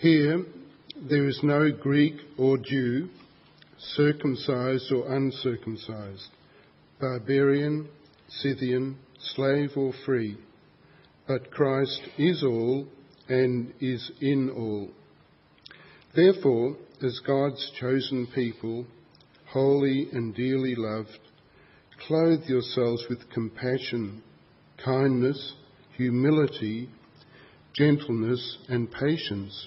Here there is no Greek or Jew, circumcised or uncircumcised, barbarian, Scythian, slave or free, but Christ is all and is in all. Therefore, as God's chosen people, holy and dearly loved, clothe yourselves with compassion, kindness, humility, gentleness, and patience.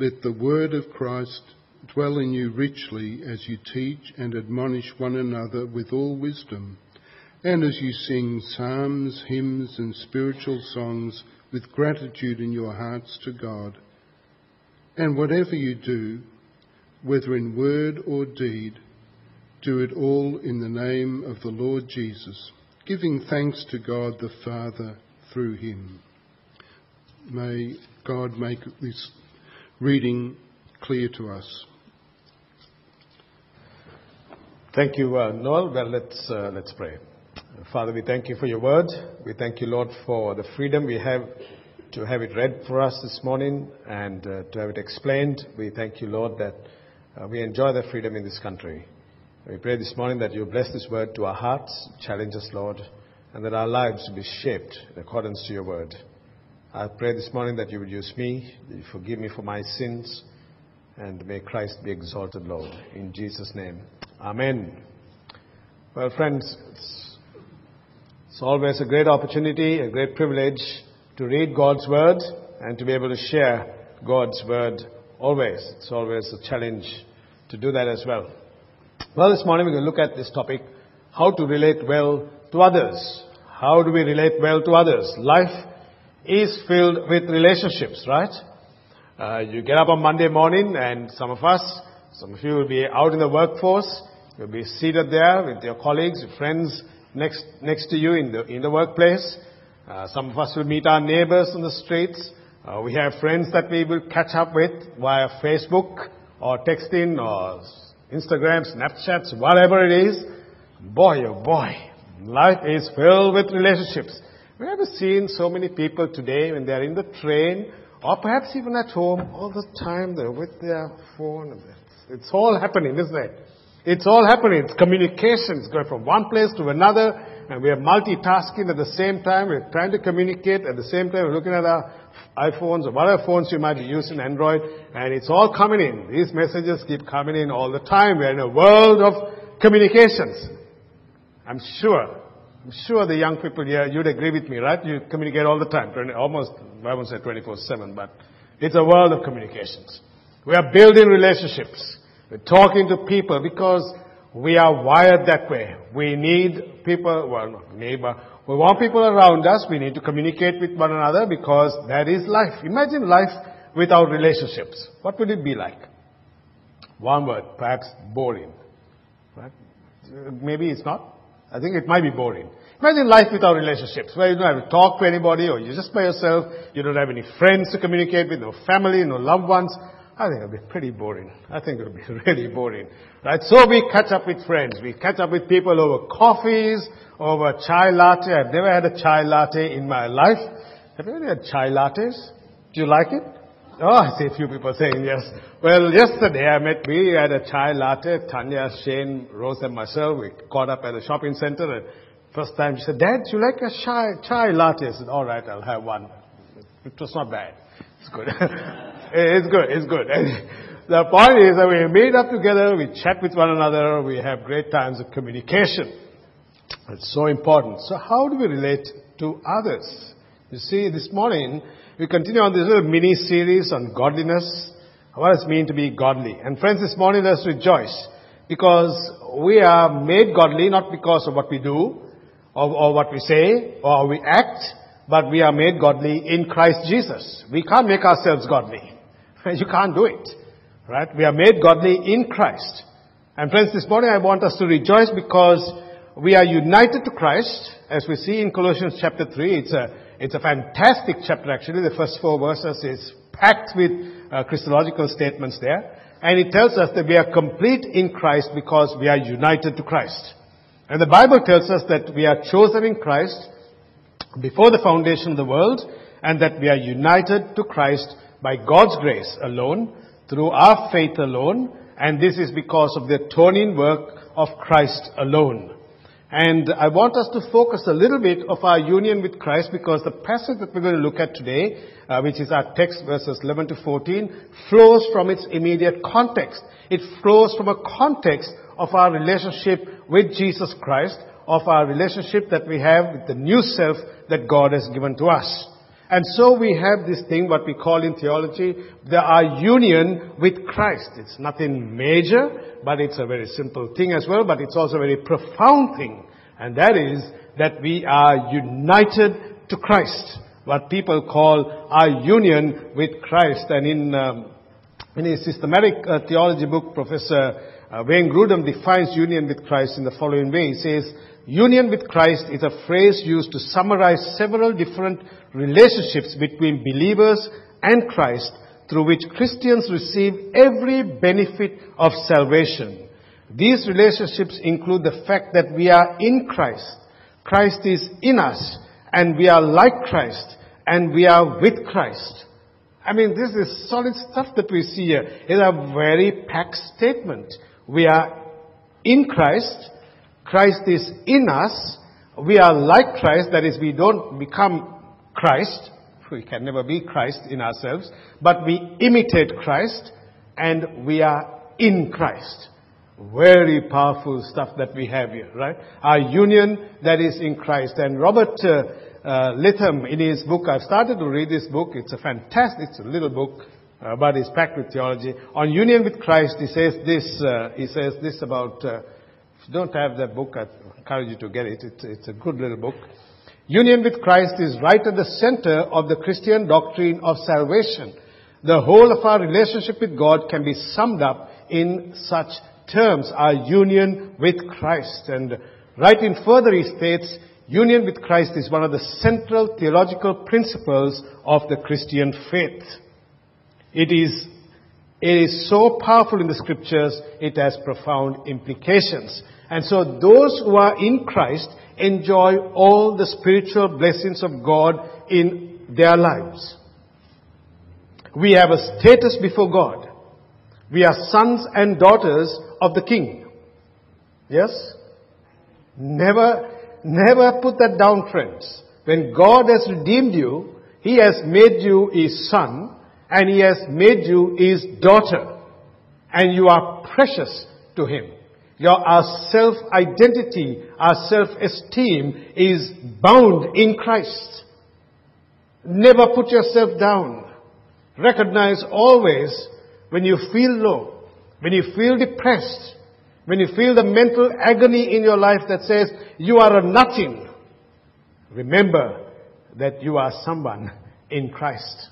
Let the word of Christ dwell in you richly as you teach and admonish one another with all wisdom, and as you sing psalms, hymns, and spiritual songs with gratitude in your hearts to God. And whatever you do, whether in word or deed, do it all in the name of the Lord Jesus, giving thanks to God the Father through him. May God make this reading clear to us. Thank you, uh, Noel. Well, let's, uh, let's pray. Father, we thank you for your word. We thank you, Lord, for the freedom we have to have it read for us this morning and uh, to have it explained. We thank you, Lord, that uh, we enjoy the freedom in this country. We pray this morning that you bless this word to our hearts, challenge us, Lord, and that our lives be shaped in accordance to your word. I pray this morning that you would use me, you forgive me for my sins, and may Christ be exalted, Lord. In Jesus' name. Amen. Well, friends, it's, it's always a great opportunity, a great privilege to read God's Word and to be able to share God's Word always. It's always a challenge to do that as well. Well, this morning we're going to look at this topic, how to relate well to others. How do we relate well to others? Life is filled with relationships, right? Uh, you get up on Monday morning and some of us, some of you will be out in the workforce You'll be seated there with your colleagues, your friends next, next to you in the, in the workplace. Uh, some of us will meet our neighbors on the streets. Uh, we have friends that we will catch up with via Facebook or texting or Instagram, Snapchats, whatever it is. Boy, oh boy, life is filled with relationships. Have seen so many people today when they're in the train or perhaps even at home all the time they're with their phone. It's all happening, isn't it? It's all happening. It's communication. It's going from one place to another, and we are multitasking at the same time. We're trying to communicate at the same time. We're looking at our iPhones or whatever phones you might be using, Android, and it's all coming in. These messages keep coming in all the time. We're in a world of communications. I'm sure, I'm sure the young people here, you'd agree with me, right? You communicate all the time, almost, I won't say 24-7, but it's a world of communications. We are building relationships. We're talking to people because we are wired that way. We need people, well, not but we want people around us. We need to communicate with one another because that is life. Imagine life without relationships. What would it be like? One word, perhaps boring. Right? Maybe it's not. I think it might be boring. Imagine life without relationships, where you don't have to talk to anybody or you're just by yourself. You don't have any friends to communicate with, no family, no loved ones. I think it'll be pretty boring. I think it'll be really boring. Right? So we catch up with friends. We catch up with people over coffees, over chai latte. I've never had a chai latte in my life. Have you ever had chai lattes? Do you like it? Oh, I see a few people saying yes. Well, yesterday I met, we had a chai latte. Tanya, Shane, Rose and myself, we caught up at the shopping center and first time she said, Dad, you like a chai, chai latte? I said, alright, I'll have one. It was not bad. It's good. Eh, it's good. It's good. the point is that we meet up together, we chat with one another, we have great times of communication. It's so important. So how do we relate to others? You see, this morning we continue on this little mini series on godliness. What does it mean to be godly? And friends, this morning let's rejoice because we are made godly not because of what we do or, or what we say or how we act, but we are made godly in Christ Jesus. We can't make ourselves godly. You can't do it. Right? We are made godly in Christ. And friends, this morning I want us to rejoice because we are united to Christ, as we see in Colossians chapter 3. It's a, it's a fantastic chapter actually. The first four verses is packed with uh, Christological statements there. And it tells us that we are complete in Christ because we are united to Christ. And the Bible tells us that we are chosen in Christ before the foundation of the world and that we are united to Christ by God's grace alone, through our faith alone, and this is because of the atoning work of Christ alone. And I want us to focus a little bit of our union with Christ because the passage that we're going to look at today, uh, which is our text verses 11 to 14, flows from its immediate context. It flows from a context of our relationship with Jesus Christ, of our relationship that we have with the new self that God has given to us. And so we have this thing, what we call in theology, the, our union with Christ. It's nothing major, but it's a very simple thing as well, but it's also a very profound thing. And that is that we are united to Christ. What people call our union with Christ. And in, um, in his systematic uh, theology book, Professor uh, Wayne Grudem defines union with Christ in the following way. He says, Union with Christ is a phrase used to summarize several different relationships between believers and Christ through which Christians receive every benefit of salvation. These relationships include the fact that we are in Christ. Christ is in us and we are like Christ and we are with Christ. I mean, this is solid stuff that we see here. It's a very packed statement. We are in Christ Christ is in us. We are like Christ, that is, we don't become Christ. We can never be Christ in ourselves, but we imitate Christ and we are in Christ. Very powerful stuff that we have here, right? Our union that is in Christ. And Robert uh, uh, Letham, in his book, I've started to read this book. It's a fantastic, it's a little book, uh, but it's packed with theology. On union with Christ, he says this, uh, he says this about uh, if you don't have that book, I encourage you to get it. It's, it's a good little book. Union with Christ is right at the center of the Christian doctrine of salvation. The whole of our relationship with God can be summed up in such terms, our union with Christ. And right in further, he states, union with Christ is one of the central theological principles of the Christian faith. It is it is so powerful in the scriptures, it has profound implications. And so those who are in Christ enjoy all the spiritual blessings of God in their lives. We have a status before God. We are sons and daughters of the King. Yes? Never, never put that down, friends. When God has redeemed you, He has made you His son, and He has made you His daughter. And you are precious to Him. Your, our self-identity, our self-esteem is bound in Christ. Never put yourself down. Recognize always when you feel low, when you feel depressed, when you feel the mental agony in your life that says you are a nothing, remember that you are someone in Christ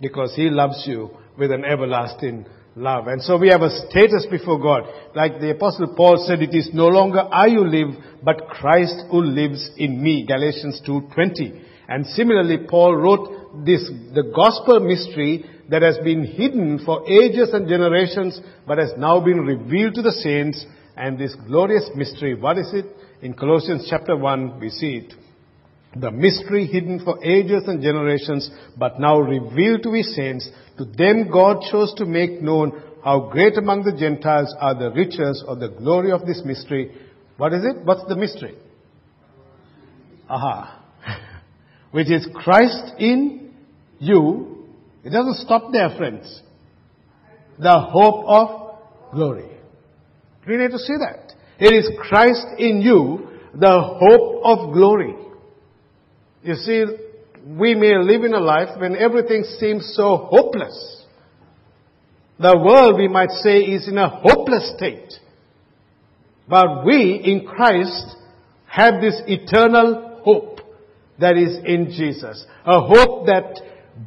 because He loves you with an everlasting love. And so we have a status before God. Like the apostle Paul said, it is no longer I who live, but Christ who lives in me. Galatians 2.20. And similarly, Paul wrote this, the gospel mystery that has been hidden for ages and generations, but has now been revealed to the saints. And this glorious mystery, what is it? In Colossians chapter 1, we see it the mystery hidden for ages and generations, but now revealed to his saints. To them God chose to make known how great among the Gentiles are the riches or the glory of this mystery. What is it? What's the mystery? Aha. Which is Christ in you. It doesn't stop there, friends. The hope of glory. Do we need to see that. It is Christ in you, the hope of glory. You see, we may live in a life when everything seems so hopeless. The world, we might say, is in a hopeless state. But we, in Christ, have this eternal hope that is in Jesus. A hope that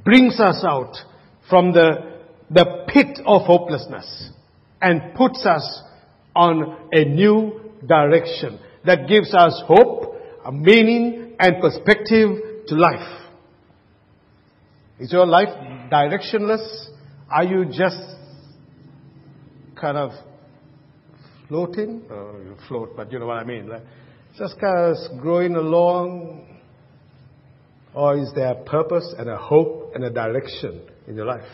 brings us out from the the pit of hopelessness and puts us on a new direction that gives us hope, a meaning and perspective to life. Is your life directionless? Are you just kind of floating? Oh, you float, but you know what I mean. Right? Just kind of growing along. Or is there a purpose and a hope and a direction in your life?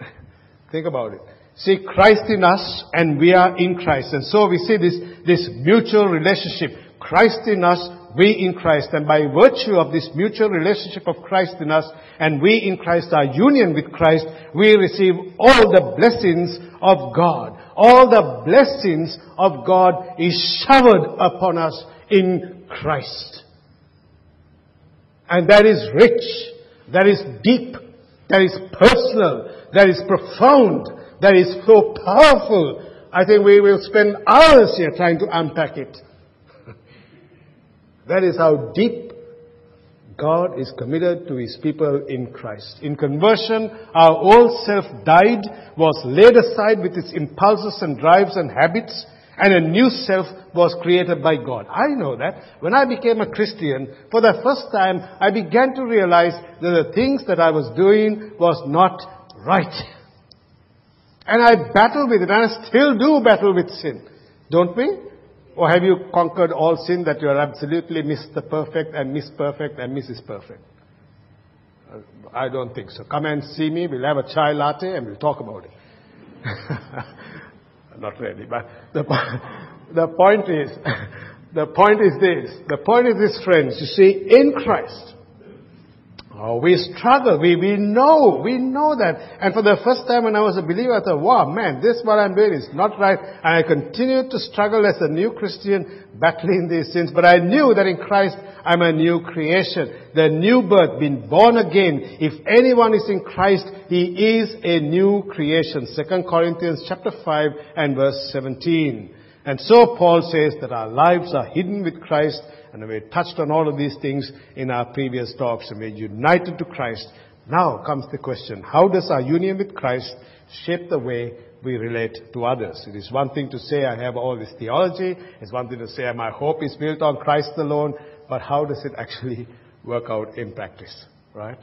Think about it. See Christ in us and we are in Christ. And so we see this, this mutual relationship. Christ in us, we in Christ. And by virtue of this mutual relationship of Christ in us and we in Christ, our union with Christ, we receive all the blessings of God. All the blessings of God is showered upon us in Christ. And that is rich, that is deep, that is personal, that is profound, that is so powerful. I think we will spend hours here trying to unpack it. That is how deep God is committed to His people in Christ. In conversion, our old self died, was laid aside with its impulses and drives and habits, and a new self was created by God. I know that. When I became a Christian, for the first time, I began to realize that the things that I was doing was not right. And I battled with it, and I still do battle with sin. Don't we? Or have you conquered all sin that you are absolutely Mr. Perfect and Miss Perfect and Mrs. Perfect? I don't think so. Come and see me, we'll have a chai latte and we'll talk about it. Not really, but the, the point is, the point is this. The point is this, friends. You see, in Christ, oh, we struggle. We, we know. We know that. And for the first time when I was a believer, I thought, wow, man, this what I'm doing is not right. And I continued to struggle as a new Christian, battling these sins. But I knew that in Christ, I'm a new creation. The new birth, being born again. If anyone is in Christ, he is a new creation. 2 Corinthians chapter 5 and verse 17. And so Paul says that our lives are hidden with Christ, and we touched on all of these things in our previous talks, and we're united to Christ. Now comes the question, how does our union with Christ shape the way we relate to others? It is one thing to say I have all this theology, it's one thing to say my hope is built on Christ alone, but how does it actually work out in practice, right?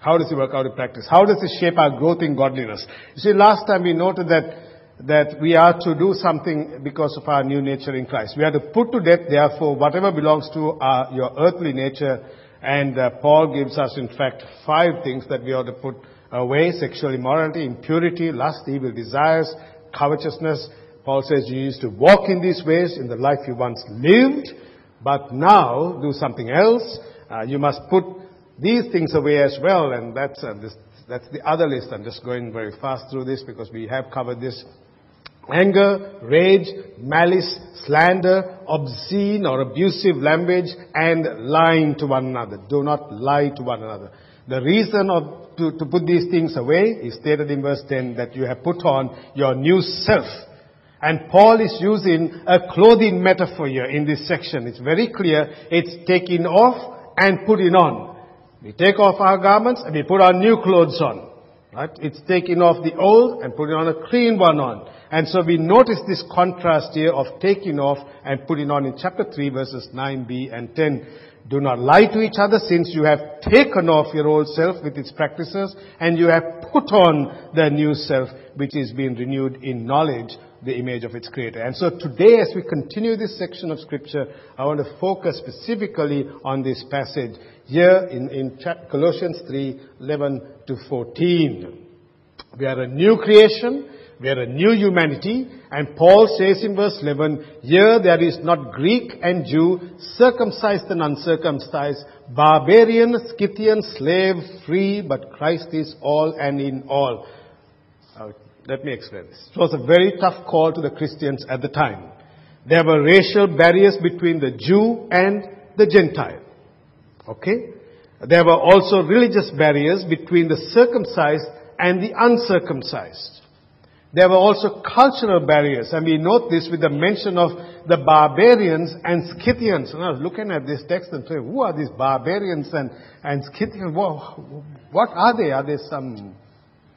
How does it work out in practice? How does it shape our growth in godliness? You see, last time we noted that that we are to do something because of our new nature in Christ. We are to put to death, therefore, whatever belongs to our, your earthly nature. And uh, Paul gives us, in fact, five things that we ought to put away sexual immorality, impurity, lust, evil desires, covetousness. Paul says you used to walk in these ways in the life you once lived, but now do something else. Uh, you must put these things away as well, and that's, uh, this, that's the other list. I'm just going very fast through this because we have covered this anger, rage, malice, slander, obscene or abusive language, and lying to one another. Do not lie to one another. The reason of, to, to put these things away is stated in verse 10 that you have put on your new self. And Paul is using a clothing metaphor here in this section. It's very clear. It's taking off and putting on. We take off our garments and we put our new clothes on. Right? It's taking off the old and putting on a clean one on. And so we notice this contrast here of taking off and putting on in chapter 3 verses 9b and 10. Do not lie to each other since you have taken off your old self with its practices and you have put on the new self which is being renewed in knowledge the image of its creator. And so today as we continue this section of scripture, I want to focus specifically on this passage here in, in Colossians 3, 11 to 14. We are a new creation. We are a new humanity. And Paul says in verse 11, here there is not Greek and Jew, circumcised and uncircumcised, barbarian, Scythian, slave, free, but Christ is all and in all. Uh, let me explain this. It was a very tough call to the Christians at the time. There were racial barriers between the Jew and the Gentile. Okay? There were also religious barriers between the circumcised and the uncircumcised. There were also cultural barriers, and we note this with the mention of the barbarians and Scythians. And I was looking at this text and saying, who are these barbarians and, and Scythians? What, are they? Are they some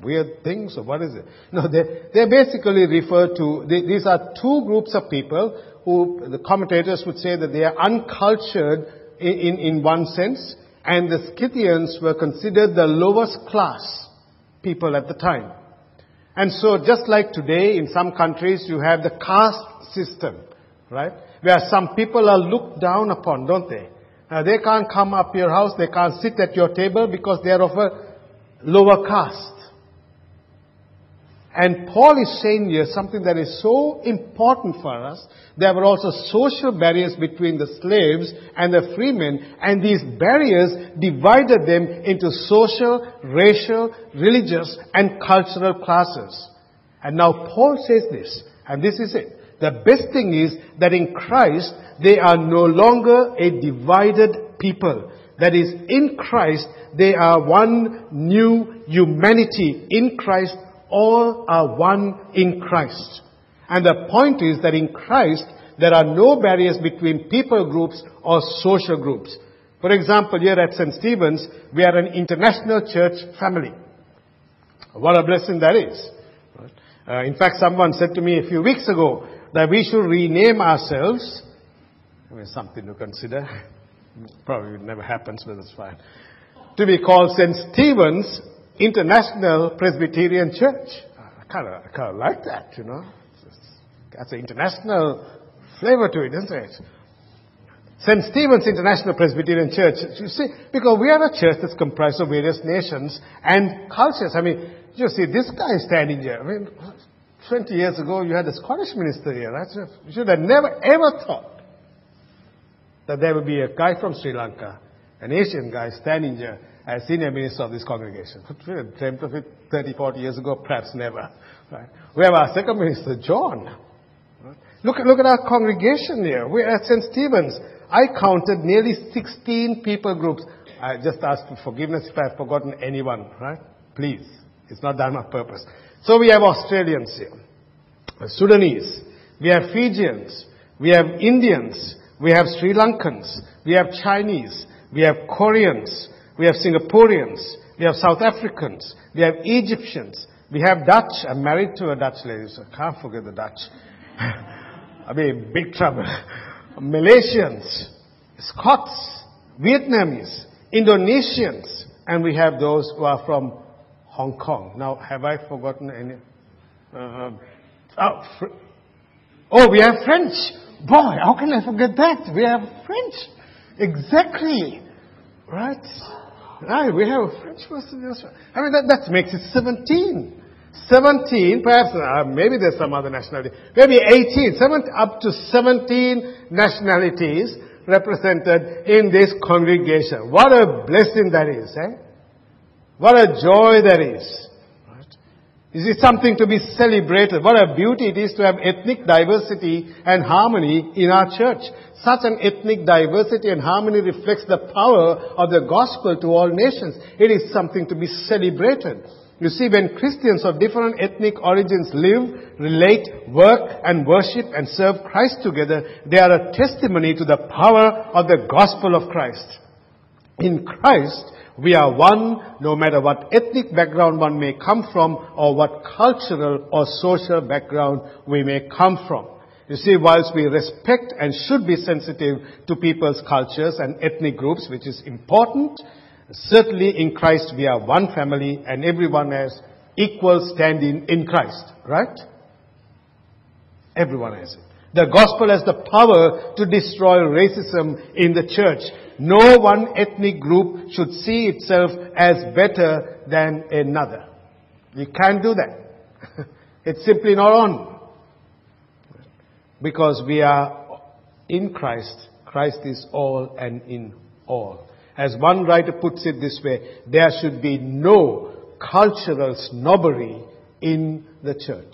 weird things or what is it? No, they, they basically refer to, they, these are two groups of people who the commentators would say that they are uncultured in, in, one sense, and the Scythians were considered the lowest class people at the time. And so just like today in some countries you have the caste system, right? Where some people are looked down upon, don't they? Uh, they can't come up your house, they can't sit at your table because they are of a lower caste. And Paul is saying here something that is so important for us. There were also social barriers between the slaves and the freemen, and these barriers divided them into social, racial, religious, and cultural classes. And now Paul says this, and this is it. The best thing is that in Christ, they are no longer a divided people. That is, in Christ, they are one new humanity. In Christ, all are one in Christ. And the point is that in Christ, there are no barriers between people groups or social groups. For example, here at St. Stephen's, we are an international church family. What a blessing that is. Uh, in fact, someone said to me a few weeks ago that we should rename ourselves. I mean, something to consider. Probably never happens, but that's fine. To be called St. Stephen's International Presbyterian Church. Ah, I kind of, I kind of like that, you know. That's an international flavor to it, isn't it? St. Stephen's International Presbyterian Church, you see, because we are a church that's comprised of various nations and cultures. I mean, you see, this guy standing here. I mean, 20 years ago, you had a Scottish minister here. You should have never, ever thought that there would be a guy from Sri Lanka, an Asian guy standing here as senior minister of this congregation. Dreamt of it 30, 40 years ago? Perhaps never. Right? We have our second minister, John. Look, look at our congregation here. We're at St. Stephen's. I counted nearly 16 people groups. I just ask for forgiveness if I've forgotten anyone, right? Please. It's not done on purpose. So we have Australians here, Sudanese, we have Fijians, we have Indians, we have Sri Lankans, we have Chinese, we have Koreans, we have Singaporeans. We have South Africans. We have Egyptians. We have Dutch. I'm married to a Dutch lady, so I can't forget the Dutch. I mean, big trouble. Malaysians, Scots, Vietnamese, Indonesians, and we have those who are from Hong Kong. Now, have I forgotten any? Uh, oh, fr- oh, we have French. Boy, how can I forget that? We have French. Exactly. Right? Right, we have a French person. I mean, that, that makes it 17. 17, perhaps, uh, maybe there's some other nationality. Maybe 18, seven, up to 17 nationalities represented in this congregation. What a blessing that is, eh? What a joy that is. Is it something to be celebrated? What a beauty it is to have ethnic diversity and harmony in our church. Such an ethnic diversity and harmony reflects the power of the gospel to all nations. It is something to be celebrated. You see, when Christians of different ethnic origins live, relate, work, and worship and serve Christ together, they are a testimony to the power of the gospel of Christ. In Christ, we are one no matter what ethnic background one may come from or what cultural or social background we may come from. You see, whilst we respect and should be sensitive to people's cultures and ethnic groups, which is important, certainly in Christ we are one family and everyone has equal standing in Christ, right? Everyone has it. The gospel has the power to destroy racism in the church. No one ethnic group should see itself as better than another. You can't do that. it's simply not on. Because we are in Christ. Christ is all and in all. As one writer puts it this way, there should be no cultural snobbery in the church.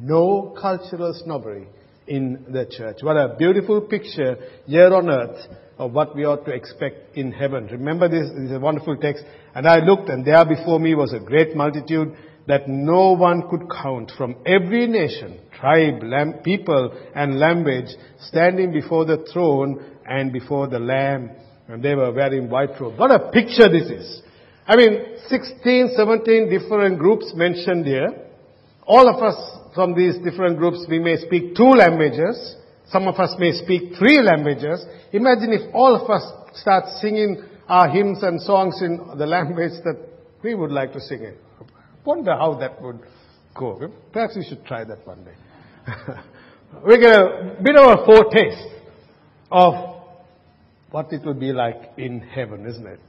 No cultural snobbery in the church. What a beautiful picture here on earth of what we ought to expect in heaven. Remember this, this is a wonderful text. And I looked and there before me was a great multitude that no one could count from every nation, tribe, lam- people and language standing before the throne and before the Lamb. And they were wearing white robes. What a picture this is. I mean, 16, 17 different groups mentioned here. All of us from these different groups, we may speak two languages. Some of us may speak three languages. Imagine if all of us start singing our hymns and songs in the language that we would like to sing in. Wonder how that would go. Perhaps we should try that one day. we get a bit of a foretaste of what it will be like in heaven, isn't it?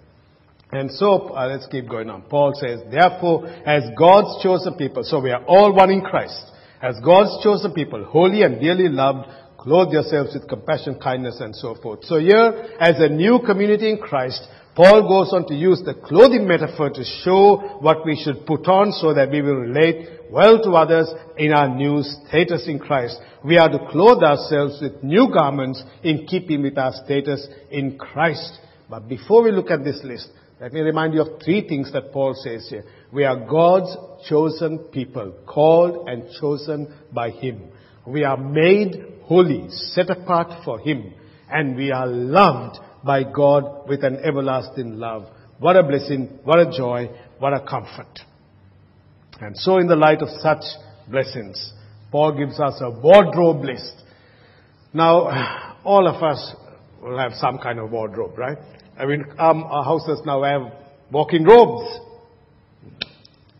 And so, uh, let's keep going on. Paul says, therefore, as God's chosen people, so we are all one in Christ, as God's chosen people, holy and dearly loved, clothe yourselves with compassion, kindness, and so forth. So here, as a new community in Christ, Paul goes on to use the clothing metaphor to show what we should put on so that we will relate well to others in our new status in Christ. We are to clothe ourselves with new garments in keeping with our status in Christ. But before we look at this list, let me remind you of three things that Paul says here. We are God's chosen people, called and chosen by Him. We are made holy, set apart for Him, and we are loved by God with an everlasting love. What a blessing, what a joy, what a comfort. And so in the light of such blessings, Paul gives us a wardrobe list. Now, all of us will have some kind of wardrobe, right? I mean, um, our houses now have walking robes.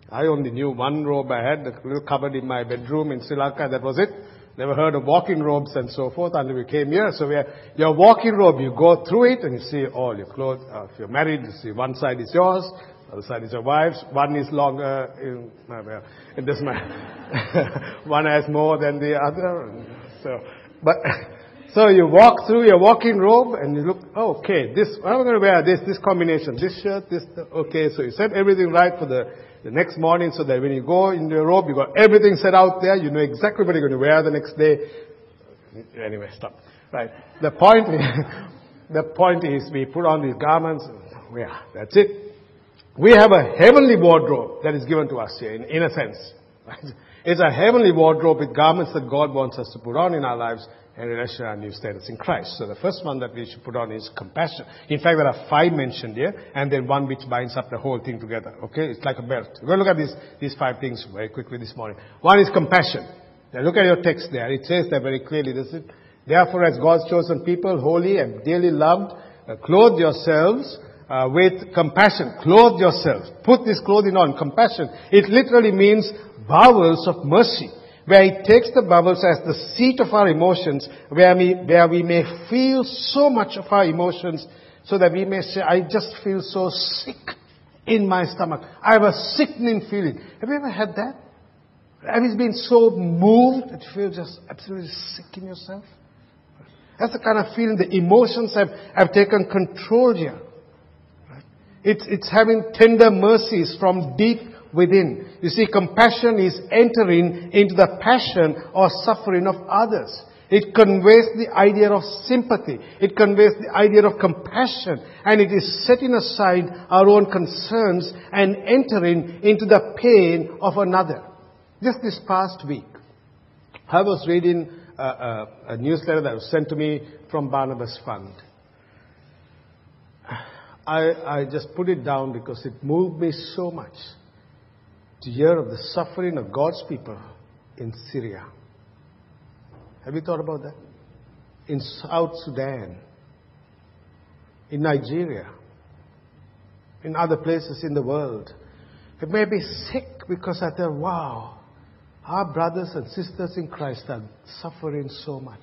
I only knew one robe I had, a little cupboard in my bedroom in Sri Lanka, that was it. Never heard of walking robes and so forth until we came here. So we are, your walking robe, you go through it and you see all your clothes. Uh, if you're married, you see one side is yours, other side is your wife's. One is longer. In, well, it doesn't matter. one has more than the other. So, but so you walk through your walking robe and you look. Okay, this I'm going to wear this this combination. This shirt, this. Okay, so you set everything right for the the next morning so that when you go in your robe, you got everything set out there. You know exactly what you're going to wear the next day. Anyway, stop. Right. The point the point is we put on these garments. Yeah, that's it. We have a heavenly wardrobe that is given to us here, in, in a sense. Right? It's a heavenly wardrobe with garments that God wants us to put on in our lives in relation to our new status in Christ. So the first one that we should put on is compassion. In fact, there are five mentioned here, and then one which binds up the whole thing together. Okay? It's like a belt. We're going to look at these, these five things very quickly this morning. One is compassion. Now look at your text there. It says that very clearly, does it? Therefore, as God's chosen people, holy and dearly loved, uh, clothe yourselves uh, with compassion. Clothe yourselves. Put this clothing on. Compassion. It literally means bowels of mercy where it takes the bowels as the seat of our emotions, where we, where we may feel so much of our emotions, so that we may say, I just feel so sick in my stomach. I have a sickening feeling. Have you ever had that? Have you been so moved that you feel just absolutely sick in yourself? That's the kind of feeling the emotions have, have taken control here. It's, it's having tender mercies from deep within. You see, compassion is entering into the passion or suffering of others. It conveys the idea of sympathy. It conveys the idea of compassion. And it is setting aside our own concerns and entering into the pain of another. Just this past week, I was reading a, a, a newsletter that was sent to me from Barnabas Fund. I, I just put it down because it moved me so much to hear of the suffering of God's people in Syria. Have you thought about that? In South Sudan, in Nigeria, in other places in the world. It may be sick because I thought, wow, our brothers and sisters in Christ are suffering so much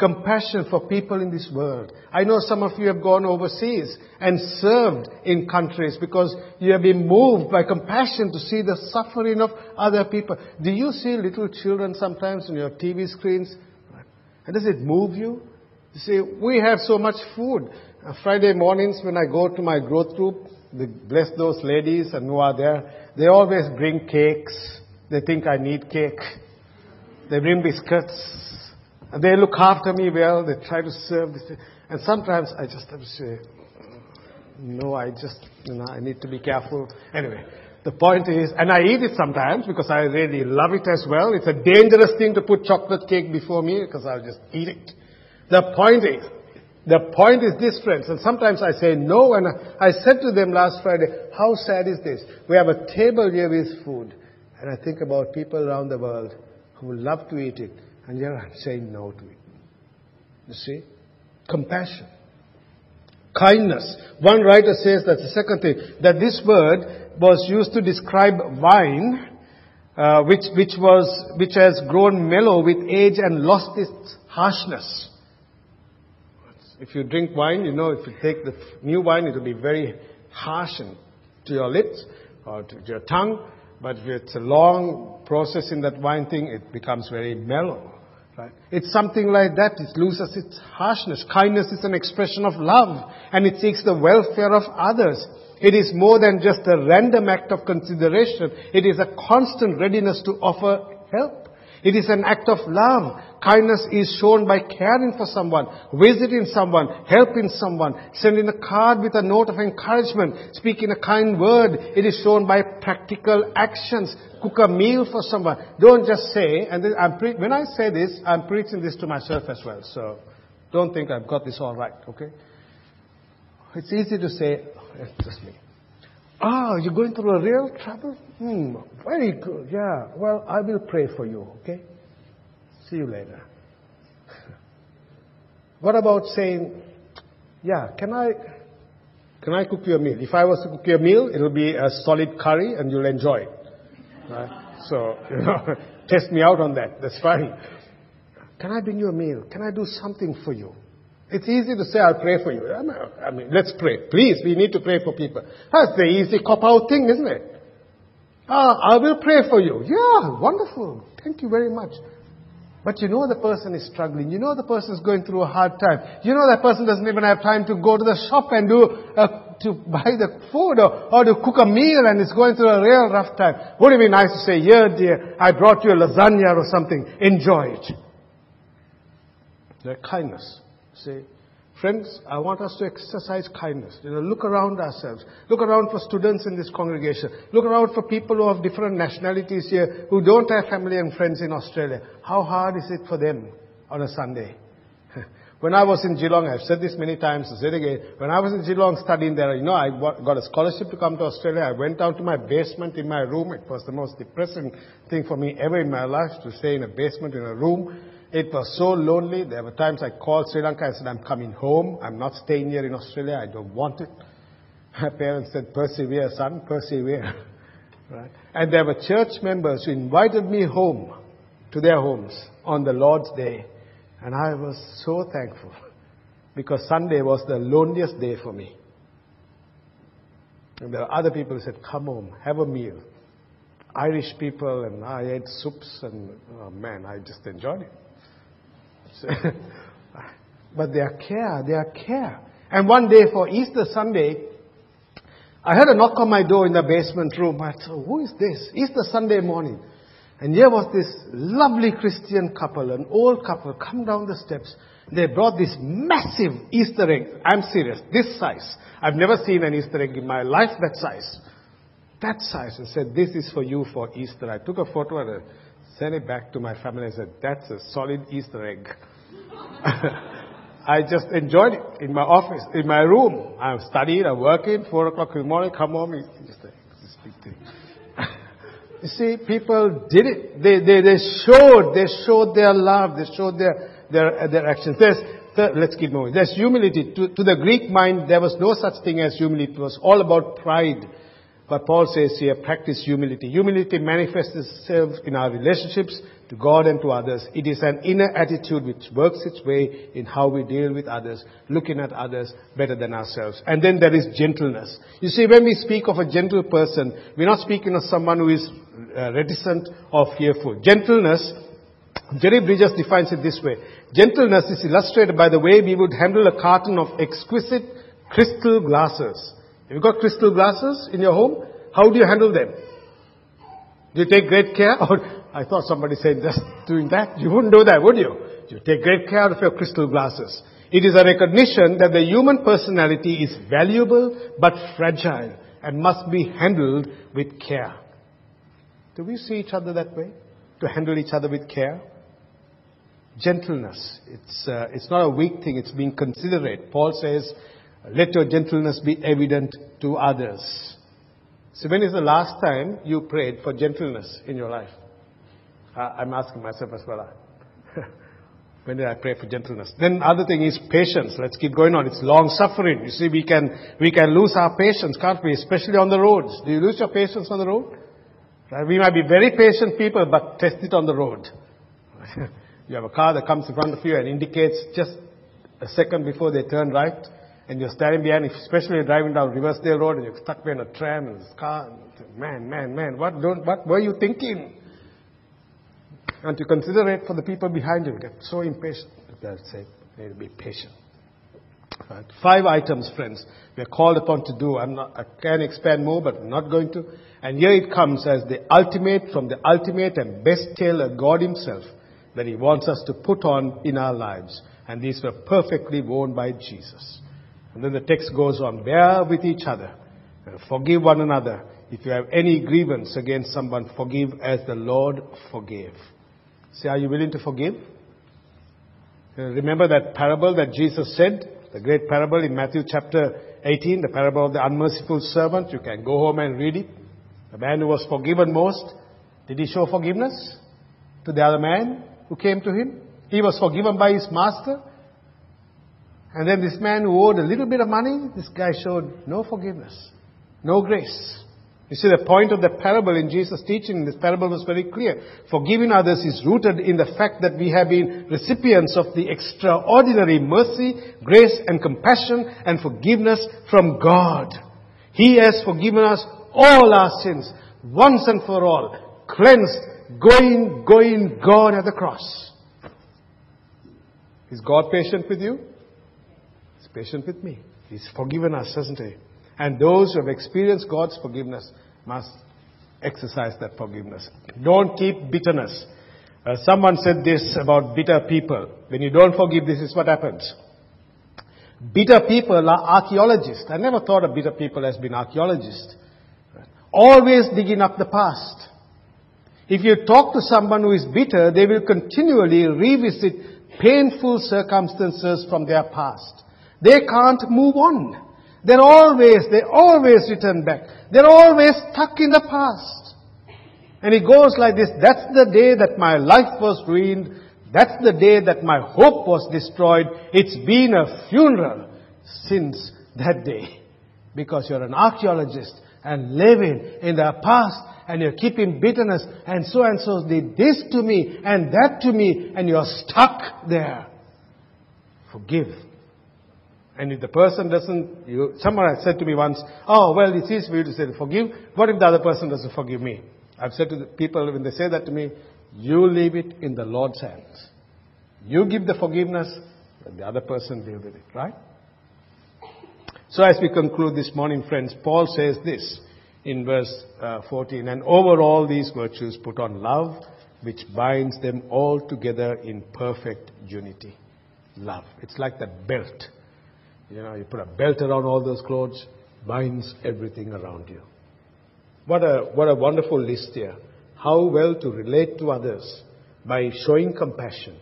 compassion for people in this world. I know some of you have gone overseas and served in countries because you have been moved by compassion to see the suffering of other people. Do you see little children sometimes on your TV screens? And does it move you? You see, we have so much food. Uh, Friday mornings when I go to my growth group, they bless those ladies and who are there, they always bring cakes. They think I need cake. They bring biscuits they look after me well. They try to serve. This, and sometimes I just have to say, no, I just, you know, I need to be careful. Anyway, the point is, and I eat it sometimes because I really love it as well. It's a dangerous thing to put chocolate cake before me because I'll just eat it. The point is, The point is this, friends, and sometimes I say no, and I said to them last Friday, how sad is this? We have a table here with food, and I think about people around the world who love to eat it, and yet I'm saying no to it. You see? Compassion. Kindness. One writer says that the second thing, that this word was used to describe wine, uh, which, which was, which has grown mellow with age and lost its harshness. If you drink wine, you know, if you take the new wine, it will be very harsh and to your lips or to your tongue. But if it's a long process in that wine thing, it becomes very mellow. Right? It's something like that. It loses its harshness. Kindness is an expression of love and it seeks the welfare of others. It is more than just a random act of consideration. It is a constant readiness to offer help. It is an act of love. Kindness is shown by caring for someone, visiting someone, helping someone, sending a card with a note of encouragement, speaking a kind word. It is shown by practical actions. Cook a meal for someone. Don't just say, and I'm pre- when I say this, I'm preaching this to myself as well. So don't think I've got this all right, okay? It's easy to say, it's just me. Ah, you're going through a real trouble? Hmm, very good. Yeah. Well, I will pray for you, okay? See you later. what about saying, yeah, can I, can I cook you a meal? If I was to cook you a meal, it'll be a solid curry and you'll enjoy it. Right? So, you know, test me out on that. That's fine. Can I bring you a meal? Can I do something for you? It's easy to say, I'll pray for you. I mean, let's pray. Please, we need to pray for people. That's the easy cop-out thing, isn't it? Ah, I will pray for you. Yeah, wonderful. Thank you very much. But you know the person is struggling. You know the person is going through a hard time. You know that person doesn't even have time to go to the shop and do, uh, to buy the food or, or to cook a meal and is going through a real rough time. Wouldn't it be nice to say, here dear, I brought you a lasagna or something. Enjoy it. The kindness. See, friends, I want us to exercise kindness. You know, look around ourselves. Look around for students in this congregation. Look around for people who have different nationalities here who don't have family and friends in Australia. How hard is it for them on a Sunday? When I was in Geelong, I've said this many times, I'll say it again. When I was in Geelong studying there, you know, I got a scholarship to come to Australia. I went down to my basement in my room. It was the most depressing thing for me ever in my life to stay in a basement in a room it was so lonely. There were times I called Sri Lanka and said, I'm coming home. I'm not staying here in Australia. I don't want it. My parents said, persevere, son, persevere. right? And there were church members who invited me home to their homes on the Lord's Day. And I was so thankful because Sunday was the loneliest day for me. And there were other people who said, come home, have a meal. Irish people and I ate soups and oh man, I just enjoyed it. but their care, their care. And one day for Easter Sunday, I heard a knock on my door in the basement room. I thought, who is this? Easter Sunday morning. And here was this lovely Christian couple, an old couple, come down the steps. They brought this massive Easter egg. I'm serious, this size. I've never seen an Easter egg in my life that size. That size. And said, this is for you for Easter. I took a photo and sent it back to my family and said, that's a solid Easter egg. I just enjoyed it in my office, in my room. I'm studying, I'm working, four o'clock in the morning, come home, it's just a, big thing. you see, people did it. They, they, they showed, they showed their love, they showed their, their, their actions. There's, let's keep moving. There's humility. To, to the Greek mind, there was no such thing as humility. It was all about pride. But Paul says here, practice humility. Humility manifests itself in our relationships to God and to others. It is an inner attitude which works its way in how we deal with others, looking at others better than ourselves. And then there is gentleness. You see, when we speak of a gentle person, we're not speaking of someone who is uh, reticent or fearful. Gentleness, Jerry Bridges defines it this way. Gentleness is illustrated by the way we would handle a carton of exquisite crystal glasses. Have you got crystal glasses in your home? How do you handle them? Do you take great care? I thought somebody said just doing that. You wouldn't do that, would you? You take great care of your crystal glasses. It is a recognition that the human personality is valuable but fragile and must be handled with care. Do we see each other that way? To handle each other with care? Gentleness. It's, uh, it's not a weak thing, it's being considerate. Paul says, let your gentleness be evident to others. So when is the last time you prayed for gentleness in your life? I'm asking myself as well. when did I pray for gentleness? Then other thing is patience. Let's keep going on. It's long suffering. You see, we can, we can lose our patience, can't we? Especially on the roads. Do you lose your patience on the road? We might be very patient people, but test it on the road. you have a car that comes in front of you and indicates just a second before they turn right, and you're standing behind, especially you're driving down Riversdale Road and you're stuck behind a tram and this car. Man, man, man, what, don't, what were you thinking? And to consider it for the people behind you, get so impatient. That's say, to be patient. Right. Five items, friends, we are called upon to do. Not, I can expand more, but I'm not going to. And here it comes as the ultimate, from the ultimate and best tailor God Himself that He wants us to put on in our lives. And these were perfectly worn by Jesus. And then the text goes on, bear with each other, forgive one another. If you have any grievance against someone, forgive as the Lord forgave. See, are you willing to forgive? Uh, remember that parable that Jesus said, the great parable in Matthew chapter 18, the parable of the unmerciful servant. You can go home and read it. The man who was forgiven most, did he show forgiveness to the other man who came to him? He was forgiven by his master. And then this man who owed a little bit of money, this guy showed no forgiveness, no grace. You see, the point of the parable in Jesus' teaching, this parable was very clear. Forgiving others is rooted in the fact that we have been recipients of the extraordinary mercy, grace, and compassion and forgiveness from God. He has forgiven us all our sins, once and for all, cleansed, going, going, gone at the cross. Is God patient with you? Patient with me. He's forgiven us, hasn't he? And those who have experienced God's forgiveness must exercise that forgiveness. Don't keep bitterness. Uh, someone said this about bitter people. When you don't forgive, this is what happens. Bitter people are archaeologists. I never thought of bitter people as being archaeologists. Always digging up the past. If you talk to someone who is bitter, they will continually revisit painful circumstances from their past. They can't move on. They're always, they always return back. They're always stuck in the past. And it goes like this, that's the day that my life was ruined. That's the day that my hope was destroyed. It's been a funeral since that day. Because you're an archaeologist and living in the past and you're keeping bitterness and so and so did this to me and that to me and you're stuck there. Forgive and if the person doesn't, you, someone has said to me once, oh, well, it's easy for you to say forgive. What if the other person doesn't forgive me? I've said to the people when they say that to me, you leave it in the Lord's hands. You give the forgiveness, and the other person deal with it, right? So as we conclude this morning, friends, Paul says this in verse uh, 14, and over all these virtues put on love, which binds them all together in perfect unity. Love. It's like that belt you know, you put a belt around all those clothes, binds everything around you. What a, what a wonderful list here. How well to relate to others by showing compassion,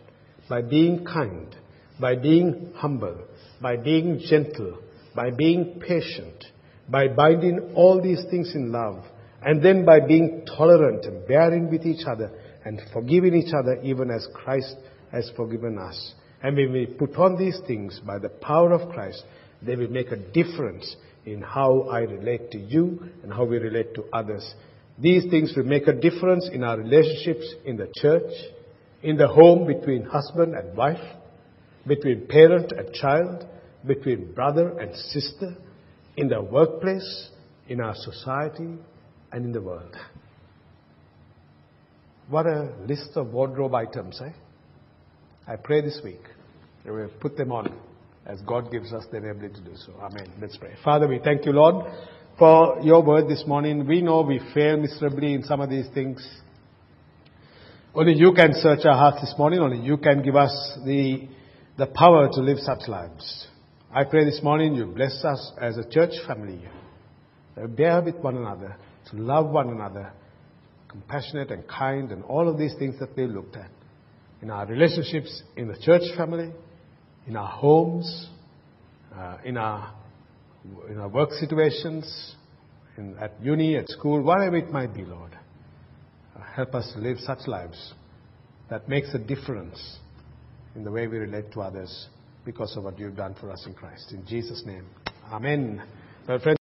by being kind, by being humble, by being gentle, by being patient, by binding all these things in love, and then by being tolerant and bearing with each other and forgiving each other even as Christ has forgiven us. And when we put on these things by the power of Christ, they will make a difference in how I relate to you and how we relate to others. These things will make a difference in our relationships in the church, in the home between husband and wife, between parent and child, between brother and sister, in the workplace, in our society, and in the world. What a list of wardrobe items, eh? I pray this week that we put them on as God gives us the ability to do so. Amen. Let's pray. Father, we thank you, Lord, for your word this morning. We know we fail miserably in some of these things. Only you can search our hearts this morning. Only you can give us the, the power to live such lives. I pray this morning you bless us as a church family. Bear with one another, to love one another, compassionate and kind, and all of these things that we looked at. in our relationships in the church family, in our homes, uh, in, our, in our work situations, in, at uni, at school, whatever it might be, Lord. Uh, help us to live such lives that makes a difference in the way we relate to others because of what you've done for us in Christ. In Jesus' name, Amen. Well, friends,